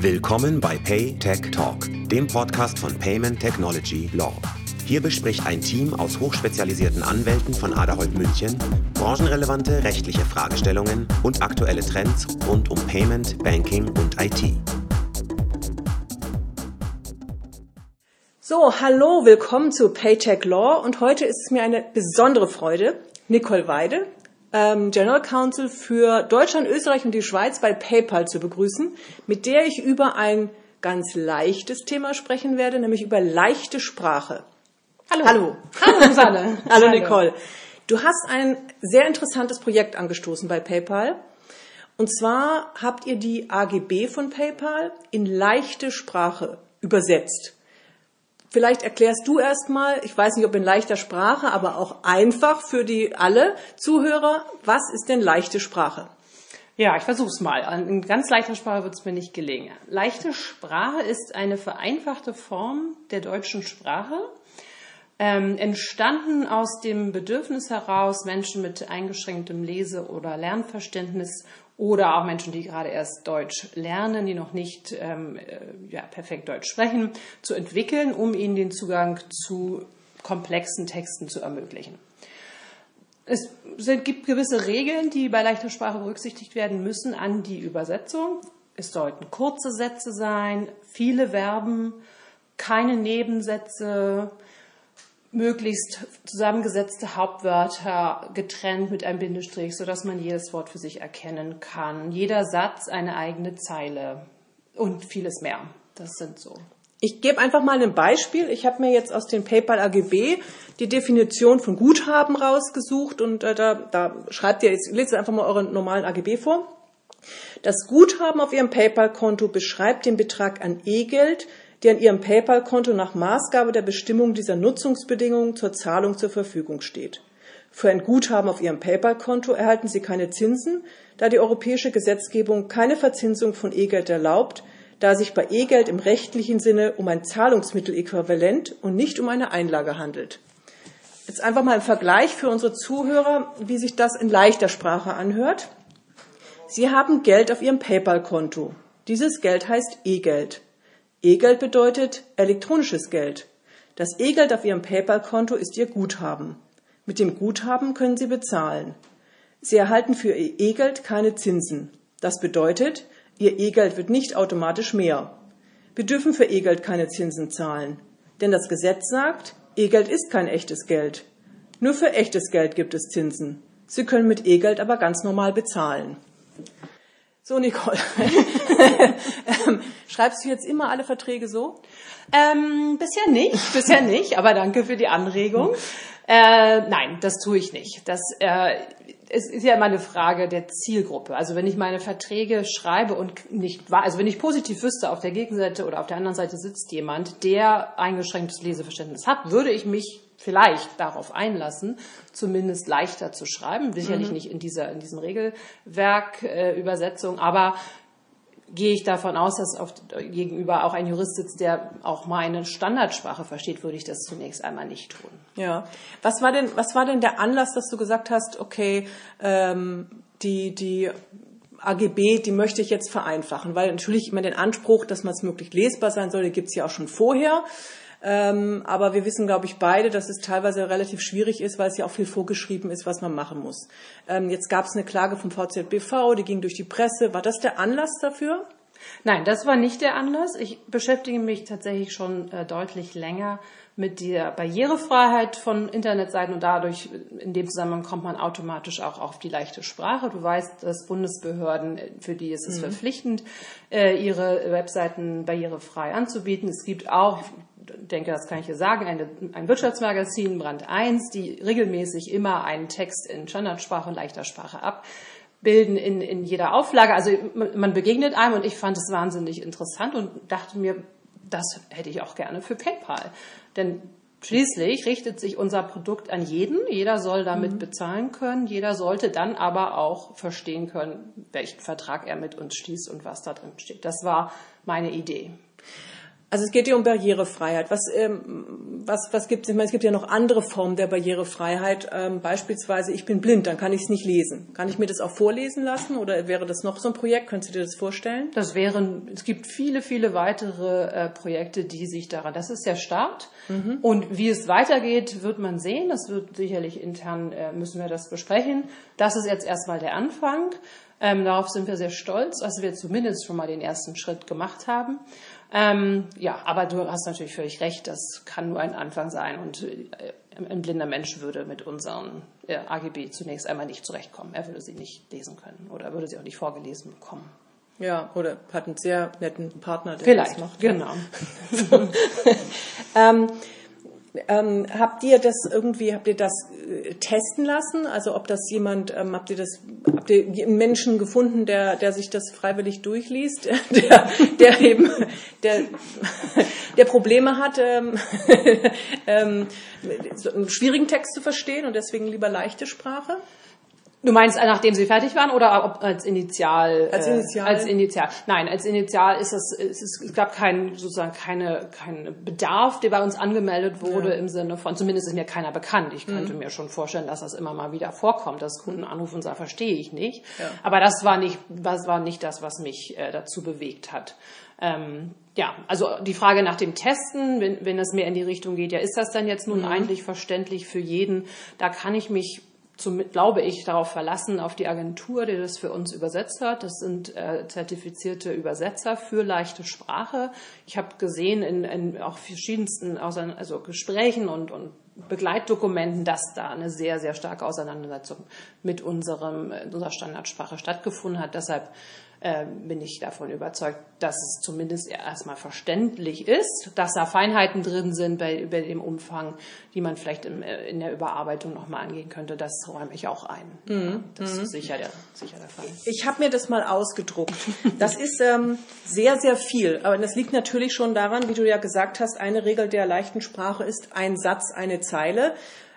Willkommen bei Pay Tech Talk, dem Podcast von Payment Technology Law. Hier bespricht ein Team aus hochspezialisierten Anwälten von Aderholt München branchenrelevante rechtliche Fragestellungen und aktuelle Trends rund um Payment, Banking und IT. So, hallo, willkommen zu Paytech Law und heute ist es mir eine besondere Freude, Nicole Weide, ähm, General Counsel für Deutschland, Österreich und die Schweiz bei PayPal zu begrüßen, mit der ich über ein ganz leichtes Thema sprechen werde, nämlich über leichte Sprache. Hallo. Hallo. Hallo, Susanne. Hallo, Nicole. Du hast ein sehr interessantes Projekt angestoßen bei PayPal. Und zwar habt ihr die AGB von PayPal in leichte Sprache übersetzt. Vielleicht erklärst du erstmal, ich weiß nicht, ob in leichter Sprache, aber auch einfach für die alle Zuhörer, was ist denn leichte Sprache? Ja, ich versuch's mal. In ganz leichter Sprache wird es mir nicht gelingen. Leichte Sprache ist eine vereinfachte Form der deutschen Sprache, ähm, entstanden aus dem Bedürfnis heraus, Menschen mit eingeschränktem Lese- oder Lernverständnis oder auch Menschen, die gerade erst Deutsch lernen, die noch nicht ähm, äh, ja, perfekt Deutsch sprechen, zu entwickeln, um ihnen den Zugang zu komplexen Texten zu ermöglichen. Es gibt gewisse Regeln, die bei leichter Sprache berücksichtigt werden müssen an die Übersetzung. Es sollten kurze Sätze sein, viele Verben, keine Nebensätze, möglichst zusammengesetzte Hauptwörter getrennt mit einem Bindestrich, sodass man jedes Wort für sich erkennen kann. Jeder Satz eine eigene Zeile und vieles mehr. Das sind so. Ich gebe einfach mal ein Beispiel. Ich habe mir jetzt aus den PayPal AGB die Definition von Guthaben rausgesucht und äh, da, da schreibt ihr, jetzt lest einfach mal euren normalen AGB vor. Das Guthaben auf Ihrem PayPal-Konto beschreibt den Betrag an E-Geld, die an Ihrem PayPal-Konto nach Maßgabe der Bestimmung dieser Nutzungsbedingungen zur Zahlung zur Verfügung steht. Für ein Guthaben auf Ihrem PayPal-Konto erhalten Sie keine Zinsen, da die europäische Gesetzgebung keine Verzinsung von E-Geld erlaubt, da sich bei E-Geld im rechtlichen Sinne um ein Zahlungsmitteläquivalent und nicht um eine Einlage handelt. Jetzt einfach mal im Vergleich für unsere Zuhörer, wie sich das in leichter Sprache anhört. Sie haben Geld auf Ihrem PayPal-Konto. Dieses Geld heißt E-Geld. E-Geld bedeutet elektronisches Geld. Das E-Geld auf Ihrem PayPal-Konto ist Ihr Guthaben. Mit dem Guthaben können Sie bezahlen. Sie erhalten für Ihr E-Geld keine Zinsen. Das bedeutet, Ihr E-Geld wird nicht automatisch mehr. Wir dürfen für E-Geld keine Zinsen zahlen. Denn das Gesetz sagt, E-Geld ist kein echtes Geld. Nur für echtes Geld gibt es Zinsen. Sie können mit E-Geld aber ganz normal bezahlen. So, Nicole. Ähm, schreibst du jetzt immer alle Verträge so? Ähm, bisher nicht, bisher nicht, aber danke für die Anregung. Äh, nein, das tue ich nicht. Das, äh, es ist ja immer eine Frage der Zielgruppe. Also wenn ich meine Verträge schreibe und nicht also wenn ich positiv wüsste, auf der Gegenseite oder auf der anderen Seite sitzt jemand, der eingeschränktes Leseverständnis hat, würde ich mich vielleicht darauf einlassen, zumindest leichter zu schreiben. Sicherlich mhm. nicht in dieser, in diesem Regelwerk-Übersetzung, äh, aber gehe ich davon aus, dass auf, gegenüber auch ein Jurist sitzt, der auch meine Standardsprache versteht, würde ich das zunächst einmal nicht tun. Ja. Was war denn, was war denn der Anlass, dass du gesagt hast, okay, ähm, die, die AGB, die möchte ich jetzt vereinfachen, weil natürlich immer den Anspruch, dass man es möglich lesbar sein soll, gibt es ja auch schon vorher. Ähm, aber wir wissen, glaube ich, beide, dass es teilweise relativ schwierig ist, weil es ja auch viel vorgeschrieben ist, was man machen muss. Ähm, jetzt gab es eine Klage vom VZBV, die ging durch die Presse. War das der Anlass dafür? Nein, das war nicht der Anlass. Ich beschäftige mich tatsächlich schon äh, deutlich länger mit der Barrierefreiheit von Internetseiten und dadurch in dem Zusammenhang kommt man automatisch auch auf die leichte Sprache. Du weißt, dass Bundesbehörden, für die ist es mhm. verpflichtend, äh, ihre Webseiten barrierefrei anzubieten. Es gibt auch, denke, das kann ich hier sagen, eine, ein Wirtschaftsmagazin, Brand 1, die regelmäßig immer einen Text in Standardsprache und leichter Sprache abbilden in, in jeder Auflage. Also man begegnet einem und ich fand es wahnsinnig interessant und dachte mir, das hätte ich auch gerne für PayPal. Denn Schließlich richtet sich unser Produkt an jeden. Jeder soll damit mhm. bezahlen können. Jeder sollte dann aber auch verstehen können, welchen Vertrag er mit uns schließt und was da drin steht. Das war meine Idee. Also es geht hier um Barrierefreiheit. Was, ähm, was, was gibt es? Ich meine, es gibt ja noch andere Formen der Barrierefreiheit. Ähm, beispielsweise, ich bin blind, dann kann ich es nicht lesen. Kann ich mir das auch vorlesen lassen oder wäre das noch so ein Projekt? Könntest du dir das vorstellen? Das wären, es gibt viele, viele weitere äh, Projekte, die sich daran, das ist der Start. Mhm. Und wie es weitergeht, wird man sehen. Das wird sicherlich intern, äh, müssen wir das besprechen. Das ist jetzt erstmal der Anfang. Ähm, darauf sind wir sehr stolz, dass wir zumindest schon mal den ersten Schritt gemacht haben. Ähm, ja, aber du hast natürlich völlig recht, das kann nur ein Anfang sein und äh, ein blinder Mensch würde mit unseren äh, AGB zunächst einmal nicht zurechtkommen. Er würde sie nicht lesen können oder würde sie auch nicht vorgelesen bekommen. Ja, oder hat einen sehr netten Partner, der Vielleicht, das macht. Genau. ähm, ähm, habt ihr das irgendwie, habt ihr das äh, testen lassen? Also ob das jemand, ähm, habt ihr das, habt ihr einen Menschen gefunden, der, der sich das freiwillig durchliest, der, der eben, der, der Probleme hat, ähm, ähm, einen schwierigen Text zu verstehen und deswegen lieber leichte Sprache? Du meinst, nachdem sie fertig waren oder ob als Initial? Als Initial. Äh, als Initial. Nein, als Initial ist es, es, ist, es gab keinen sozusagen keine kein Bedarf, der bei uns angemeldet wurde ja. im Sinne von, zumindest ist mir keiner bekannt. Ich könnte mhm. mir schon vorstellen, dass das immer mal wieder vorkommt, dass Kunden anrufen und sagen, verstehe ich nicht. Ja. Aber das war nicht, das war nicht das, was mich äh, dazu bewegt hat. Ähm, ja, also die Frage nach dem Testen, wenn, wenn es mehr in die Richtung geht, ja, ist das dann jetzt nun mhm. eigentlich verständlich für jeden? Da kann ich mich zum, glaube ich, darauf verlassen, auf die Agentur, die das für uns übersetzt hat. Das sind äh, zertifizierte Übersetzer für leichte Sprache. Ich habe gesehen in, in auch verschiedensten also Gesprächen und, und Begleitdokumenten, dass da eine sehr, sehr starke Auseinandersetzung mit unserem, unserer Standardsprache stattgefunden hat. Deshalb bin ich davon überzeugt, dass es zumindest erstmal verständlich ist, dass da Feinheiten drin sind bei, bei dem Umfang, die man vielleicht im, äh, in der Überarbeitung nochmal angehen könnte. Das räume ich auch ein. Mhm. Das ist mhm. sicher der, sicher der Fall. Ich habe mir das mal ausgedruckt. Das ist ähm, sehr, sehr viel. Aber das liegt natürlich schon daran, wie du ja gesagt hast, eine Regel der leichten Sprache ist ein Satz, eine Zeile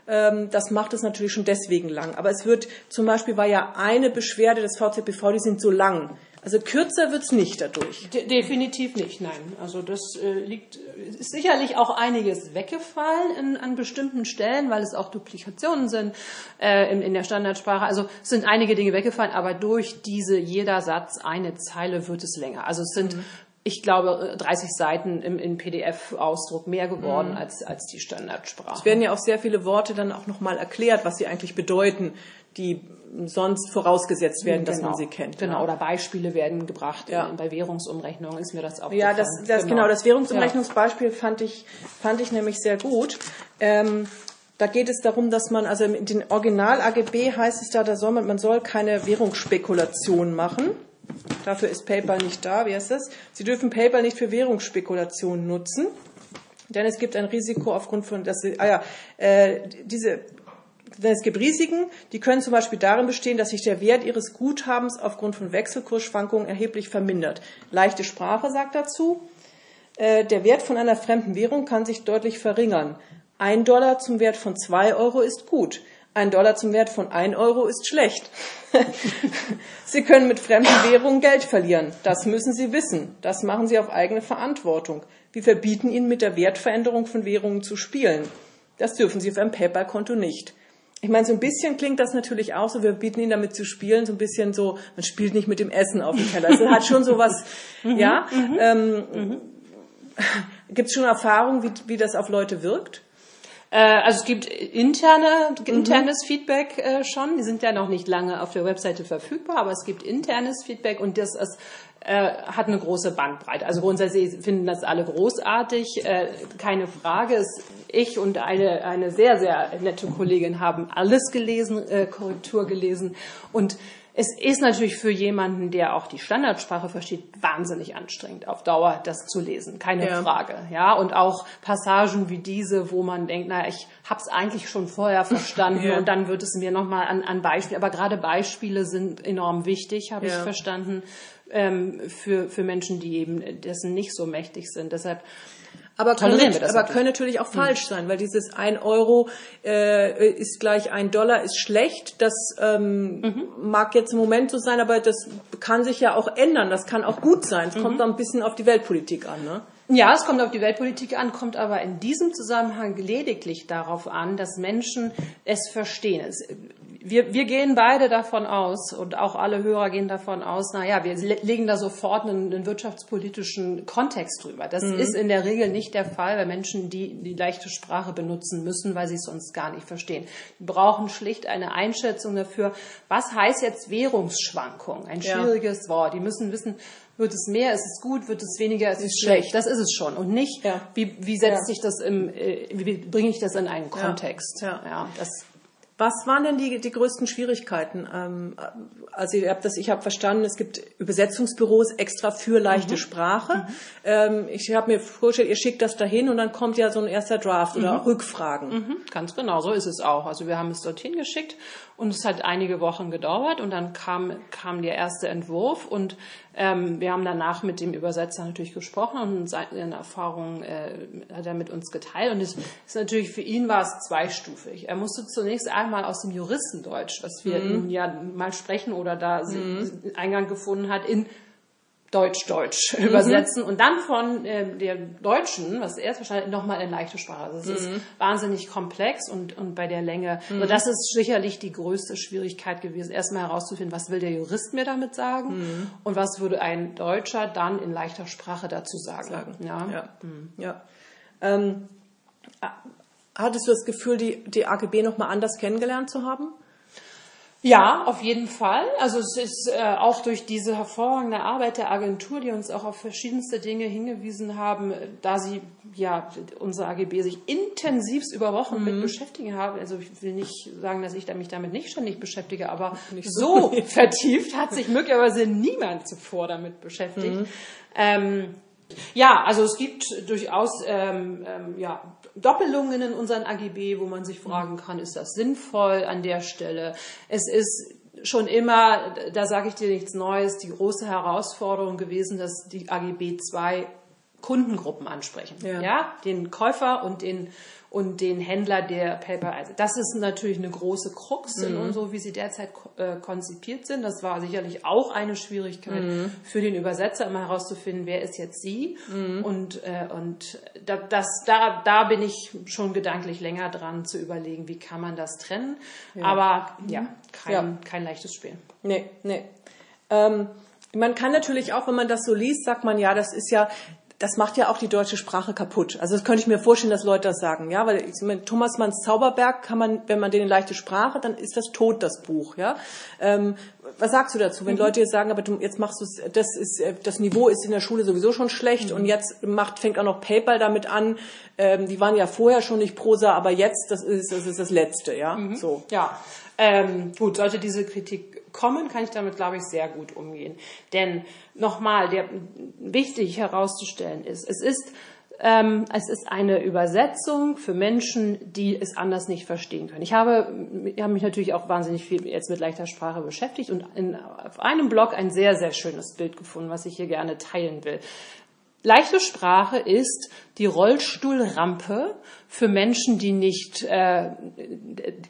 ähm, das macht es natürlich schon deswegen lang. Aber es wird, zum Beispiel war ja eine Beschwerde des VZBV, die sind so lang. Also kürzer wird's nicht dadurch. De definitiv nicht, nein. Also das äh, liegt, ist sicherlich auch einiges weggefallen in, an bestimmten Stellen, weil es auch Duplikationen sind äh, in, in der Standardsprache. Also es sind einige Dinge weggefallen, aber durch diese jeder Satz eine Zeile wird es länger. Also es sind mhm ich glaube, 30 Seiten im, im PDF-Ausdruck mehr geworden mhm. als, als die Standardsprache. Es werden ja auch sehr viele Worte dann auch nochmal erklärt, was sie eigentlich bedeuten, die sonst vorausgesetzt werden, dass genau. man sie kennt. Genau, ja. oder Beispiele werden gebracht. Ja. Bei Währungsumrechnungen ist mir das auch Ja, das, das, genau. genau, das Währungsumrechnungsbeispiel fand ich, fand ich nämlich sehr gut. Ähm, da geht es darum, dass man, also in den Original-AGB heißt es da, da soll man, man soll keine Währungsspekulation machen. Dafür ist PayPal nicht da. Wie heißt das? Sie dürfen PayPal nicht für Währungsspekulationen nutzen, denn es gibt ein Risiko aufgrund von, dass sie, ah ja, äh, diese, denn es gibt Risiken, die können zum Beispiel darin bestehen, dass sich der Wert ihres Guthabens aufgrund von Wechselkursschwankungen erheblich vermindert. Leichte Sprache sagt dazu, äh, der Wert von einer fremden Währung kann sich deutlich verringern. Ein Dollar zum Wert von zwei Euro ist gut. Ein Dollar zum Wert von ein Euro ist schlecht. Sie können mit fremden Währungen Geld verlieren. Das müssen Sie wissen. Das machen Sie auf eigene Verantwortung. Wir verbieten Ihnen mit der Wertveränderung von Währungen zu spielen. Das dürfen Sie auf einem PayPal-Konto nicht. Ich meine, so ein bisschen klingt das natürlich auch so, wir bieten ihnen damit zu spielen, so ein bisschen so, man spielt nicht mit dem Essen auf dem Teller. Also hat schon sowas, mhm, ja. Mhm, ähm, mhm. Gibt es schon Erfahrung, wie, wie das auf Leute wirkt? Äh, also es gibt interne, internes mhm. Feedback äh, schon. Die sind ja noch nicht lange auf der Webseite verfügbar, aber es gibt internes Feedback und das ist äh, hat eine große Bandbreite. Also grundsätzlich finden das alle großartig, äh, keine Frage. Ich und eine, eine sehr, sehr nette Kollegin haben alles gelesen, Korrektur gelesen und es ist natürlich für jemanden, der auch die Standardsprache versteht, wahnsinnig anstrengend, auf Dauer das zu lesen. Keine ja. Frage. Ja, und auch Passagen wie diese, wo man denkt, naja, ich habe es eigentlich schon vorher verstanden ja. und dann wird es mir nochmal an, an Beispielen. Aber gerade Beispiele sind enorm wichtig, habe ja. ich verstanden, ähm, für, für Menschen, die eben dessen nicht so mächtig sind. Deshalb aber können, aber natürlich. können natürlich auch hm. falsch sein, weil dieses ein Euro äh, ist gleich ein Dollar ist schlecht. Das ähm, mhm. mag jetzt im Moment so sein, aber das kann sich ja auch ändern. Das kann auch gut sein. Es mhm. kommt ein bisschen auf die Weltpolitik an. Ne? Ja, es kommt auf die Weltpolitik an, kommt aber in diesem Zusammenhang lediglich darauf an, dass Menschen es verstehen. Es, wir, wir gehen beide davon aus und auch alle Hörer gehen davon aus, naja, wir legen da sofort einen, einen wirtschaftspolitischen Kontext drüber. Das mhm. ist in der Regel nicht der Fall bei Menschen, die die leichte Sprache benutzen müssen, weil sie es sonst gar nicht verstehen. Die brauchen schlicht eine Einschätzung dafür, was heißt jetzt Währungsschwankung? Ein schwieriges ja. Wort. Die müssen wissen, wird es mehr, ist es gut, wird es weniger, ist es schlecht. Das ist es schon. Und nicht, ja. wie, wie setzt ja. sich das im, äh, wie bringe ich das in einen Kontext? Ja. ja. das was waren denn die, die größten Schwierigkeiten? Ähm, also ich habe habe verstanden, es gibt Übersetzungsbüros extra für leichte mhm. Sprache. Mhm. Ähm, ich habe mir vorgestellt, ihr schickt das dahin und dann kommt ja so ein erster Draft mhm. oder Rückfragen. Mhm. Ganz genau, so ist es auch. Also wir haben es dorthin geschickt und es hat einige Wochen gedauert und dann kam, kam der erste Entwurf und ähm, wir haben danach mit dem Übersetzer natürlich gesprochen und seine Erfahrungen äh, hat er mit uns geteilt. Und es ist natürlich für ihn war es zweistufig. Er musste zunächst einmal aus dem Juristendeutsch, was wir mhm. ja mal sprechen oder da mhm. Eingang gefunden hat, in Deutsch-Deutsch mhm. übersetzen und dann von äh, der Deutschen, was er wahrscheinlich nochmal in leichte Sprache. Also es mhm. ist wahnsinnig komplex und, und bei der Länge. Mhm. Also das ist sicherlich die größte Schwierigkeit gewesen, erstmal herauszufinden, was will der Jurist mir damit sagen mhm. und was würde ein Deutscher dann in leichter Sprache dazu sagen. sagen. Ja. ja. Mhm. ja. Ähm, hattest du das Gefühl, die, die AGB nochmal anders kennengelernt zu haben? Ja, auf jeden Fall. Also es ist äh, auch durch diese hervorragende Arbeit der Agentur, die uns auch auf verschiedenste Dinge hingewiesen haben, da sie ja unsere AGB sich intensivst über Wochen mhm. mit beschäftigen haben. Also ich will nicht sagen, dass ich mich damit nicht ständig beschäftige, aber nicht so vertieft hat sich möglicherweise niemand zuvor damit beschäftigt. Mhm. Ähm, ja, also es gibt durchaus ähm, ähm, ja, Doppelungen in unseren AGB, wo man sich fragen kann, ist das sinnvoll an der Stelle? Es ist schon immer, da sage ich dir nichts Neues, die große Herausforderung gewesen, dass die AGB zwei Kundengruppen ansprechen. Ja. ja, den Käufer und den und den Händler der Paper. Also das ist natürlich eine große Krux mhm. in so, wie sie derzeit äh, konzipiert sind. Das war sicherlich auch eine Schwierigkeit mhm. für den Übersetzer, immer herauszufinden, wer ist jetzt sie. Mhm. Und, äh, und da, das, da, da bin ich schon gedanklich länger dran zu überlegen, wie kann man das trennen. Ja. Aber ja, kein, ja. kein leichtes Spiel. Nee, nee. Ähm, man kann natürlich auch, wenn man das so liest, sagt man, ja, das ist ja, das macht ja auch die deutsche Sprache kaputt. Also das könnte ich mir vorstellen, dass Leute das sagen, ja, weil ich meine, Thomas Manns Zauberberg kann man, wenn man den in leichte Sprache, dann ist das tot, das Buch, ja. Ähm, was sagst du dazu, wenn mhm. Leute jetzt sagen, aber du, jetzt machst du das ist, äh, das Niveau ist in der Schule sowieso schon schlecht mhm. und jetzt macht, fängt auch noch PayPal damit an. Ähm, die waren ja vorher schon nicht Prosa, aber jetzt, das ist, das ist das Letzte, ja. Mhm. So. Ja. Ähm, gut, sollte diese Kritik kommen, kann ich damit, glaube ich, sehr gut umgehen. Denn nochmal, der, wichtig herauszustellen ist, es ist, ähm, es ist eine Übersetzung für Menschen, die es anders nicht verstehen können. Ich habe, ich habe mich natürlich auch wahnsinnig viel jetzt mit leichter Sprache beschäftigt und in, auf einem Blog ein sehr, sehr schönes Bild gefunden, was ich hier gerne teilen will. Leichte Sprache ist die Rollstuhlrampe für Menschen, die nicht äh,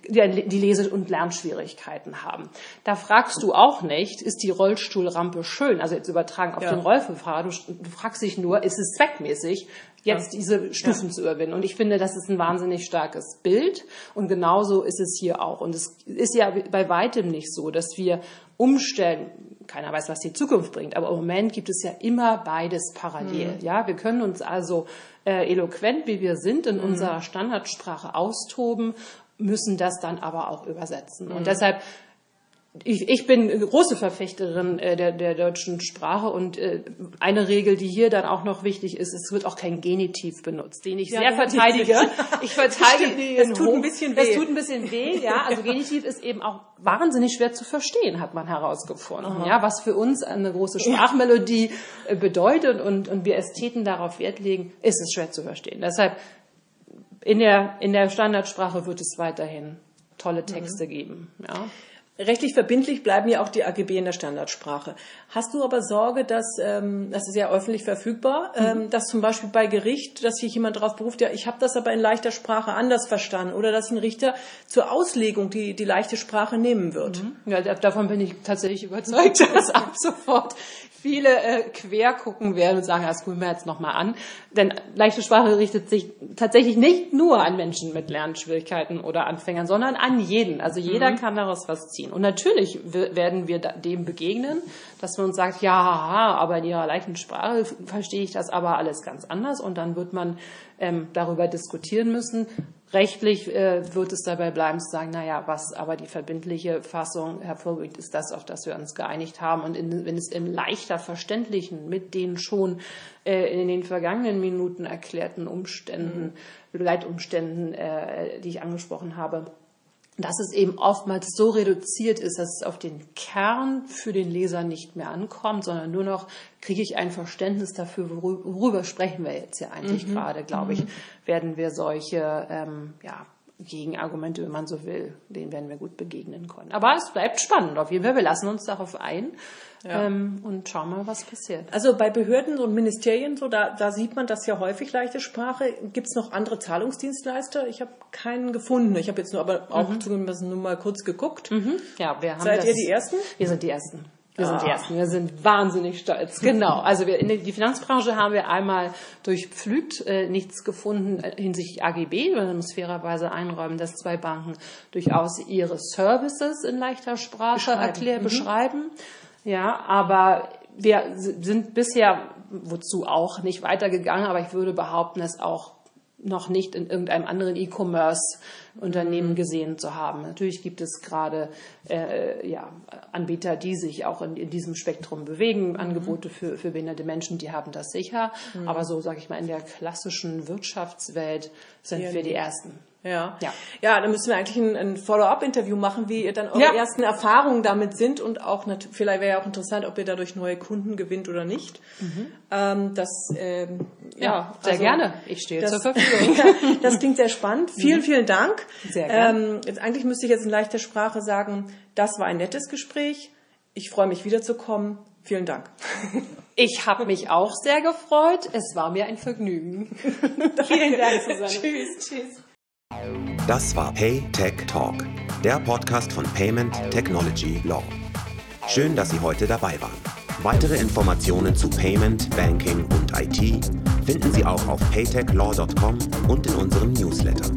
die Lese- und Lernschwierigkeiten haben. Da fragst du auch nicht, ist die Rollstuhlrampe schön? Also jetzt übertragen auf ja. den Rollstuhlfahrer. Du, du, fragst dich nur, ist es zweckmäßig, jetzt ja. diese Stufen ja. zu überwinden? Und ich finde, das ist ein wahnsinnig starkes Bild. Und genauso ist es hier auch. Und es ist ja bei weitem nicht so, dass wir umstellen keiner weiß, was die Zukunft bringt. Aber im Moment gibt es ja immer beides parallel. Mhm. Ja, wir können uns also äh, eloquent, wie wir sind, in mhm. unserer Standardsprache austoben, müssen das dann aber auch übersetzen. Mhm. Und deshalb ich, ich bin große Verfechterin äh, der, der deutschen Sprache und äh, eine Regel, die hier dann auch noch wichtig ist, es wird auch kein Genitiv benutzt, den ich ja, sehr verteidige. Ich verteidige das tut ein bisschen weh. Das tut ein bisschen weh, ja. Also Genitiv ist eben auch wahnsinnig schwer zu verstehen, hat man herausgefunden. Aha. Ja, was für uns eine große Sprachmelodie. Äh, bedeutet und, und wir Ästheten darauf Wert legen, ist es schwer zu verstehen. Deshalb in der, in der Standardsprache wird es weiterhin tolle Texte mhm. geben. Ja. Rechtlich verbindlich bleiben ja auch die AGB in der Standardsprache. Hast du aber Sorge, dass, ähm, das ist ja öffentlich verfügbar, mhm. ähm, dass zum Beispiel bei Gericht, dass sich jemand darauf beruft, ja, ich habe das aber in leichter Sprache anders verstanden oder dass ein Richter zur Auslegung die, die leichte Sprache nehmen wird? Mhm. Ja, davon bin ich tatsächlich überzeugt, dass ab sofort viele äh, quer gucken werden und sagen, das gucken wir jetzt nochmal an. Denn leichte Sprache richtet sich tatsächlich nicht nur an Menschen mit Lernschwierigkeiten oder Anfängern, sondern an jeden. Also jeder mhm. kann daraus was ziehen. Und natürlich werden wir dem begegnen, dass man uns sagt, ja, aber in ihrer leichten Sprache verstehe ich das aber alles ganz anders. Und dann wird man ähm, darüber diskutieren müssen, Rechtlich äh, wird es dabei bleiben zu sagen, naja, was aber die verbindliche Fassung hervorgeht, ist das, auf das wir uns geeinigt haben. Und in, wenn es im leichter Verständlichen mit den schon äh, in den vergangenen Minuten erklärten Umständen, mhm. Leitumständen, äh, die ich angesprochen habe, dass es eben oftmals so reduziert ist, dass es auf den Kern für den Leser nicht mehr ankommt, sondern nur noch kriege ich ein Verständnis dafür, worüber sprechen wir jetzt hier eigentlich mhm. gerade, glaube ich, mhm. werden wir solche ähm, ja, Gegenargumente, wenn man so will, denen werden wir gut begegnen können. Aber es bleibt spannend auf jeden Fall. Wir lassen uns darauf ein ja. ähm, und schauen mal, was passiert. Also bei Behörden und Ministerien, so da, da sieht man das ja häufig leichte Sprache. Gibt es noch andere Zahlungsdienstleister? Ich habe keinen gefunden. Ich habe jetzt nur aber auch mhm. zumindest nur mal kurz geguckt. Mhm. Ja, wir haben Seid das, ihr die Ersten? Wir sind die Ersten. Wir sind die ah. Ersten. Wir sind wahnsinnig stolz. Genau. Also wir in die Finanzbranche haben wir einmal durchpflügt, äh, nichts gefunden äh, hinsichtlich AGB. Man muss fairerweise einräumen, dass zwei Banken durchaus ihre Services in leichter Sprache beschreiben. Erklär, mhm. beschreiben. Ja, aber wir sind bisher, wozu auch, nicht weitergegangen, aber ich würde behaupten, es auch noch nicht in irgendeinem anderen E-Commerce-Unternehmen mhm. gesehen zu haben. Natürlich gibt es gerade äh, ja, Anbieter, die sich auch in, in diesem Spektrum bewegen, mhm. Angebote für, für behinderte Menschen, die haben das sicher. Mhm. Aber so, sage ich mal, in der klassischen Wirtschaftswelt sind ja, wir die Ersten. Ja. ja. Ja, da müssen wir eigentlich ein, ein Follow-up-Interview machen, wie ihr dann eure ja. ersten Erfahrungen damit sind und auch vielleicht wäre ja auch interessant, ob ihr dadurch neue Kunden gewinnt oder nicht. Mhm. Ähm, das ähm, ja, ja, sehr also, gerne. Ich stehe das, zur Verfügung. das klingt sehr spannend. Vielen, mhm. vielen Dank. Sehr gerne. Ähm, jetzt, eigentlich müsste ich jetzt in leichter Sprache sagen, das war ein nettes Gespräch. Ich freue mich wiederzukommen. Vielen Dank. Ich habe mich auch sehr gefreut. Es war mir ein Vergnügen. Vielen Dank, Susanne. Tschüss. Tschüss. Das war Pay Tech Talk, der Podcast von Payment Technology Law. Schön, dass Sie heute dabei waren. Weitere Informationen zu Payment, Banking und IT finden Sie auch auf paytechlaw.com und in unserem Newsletter.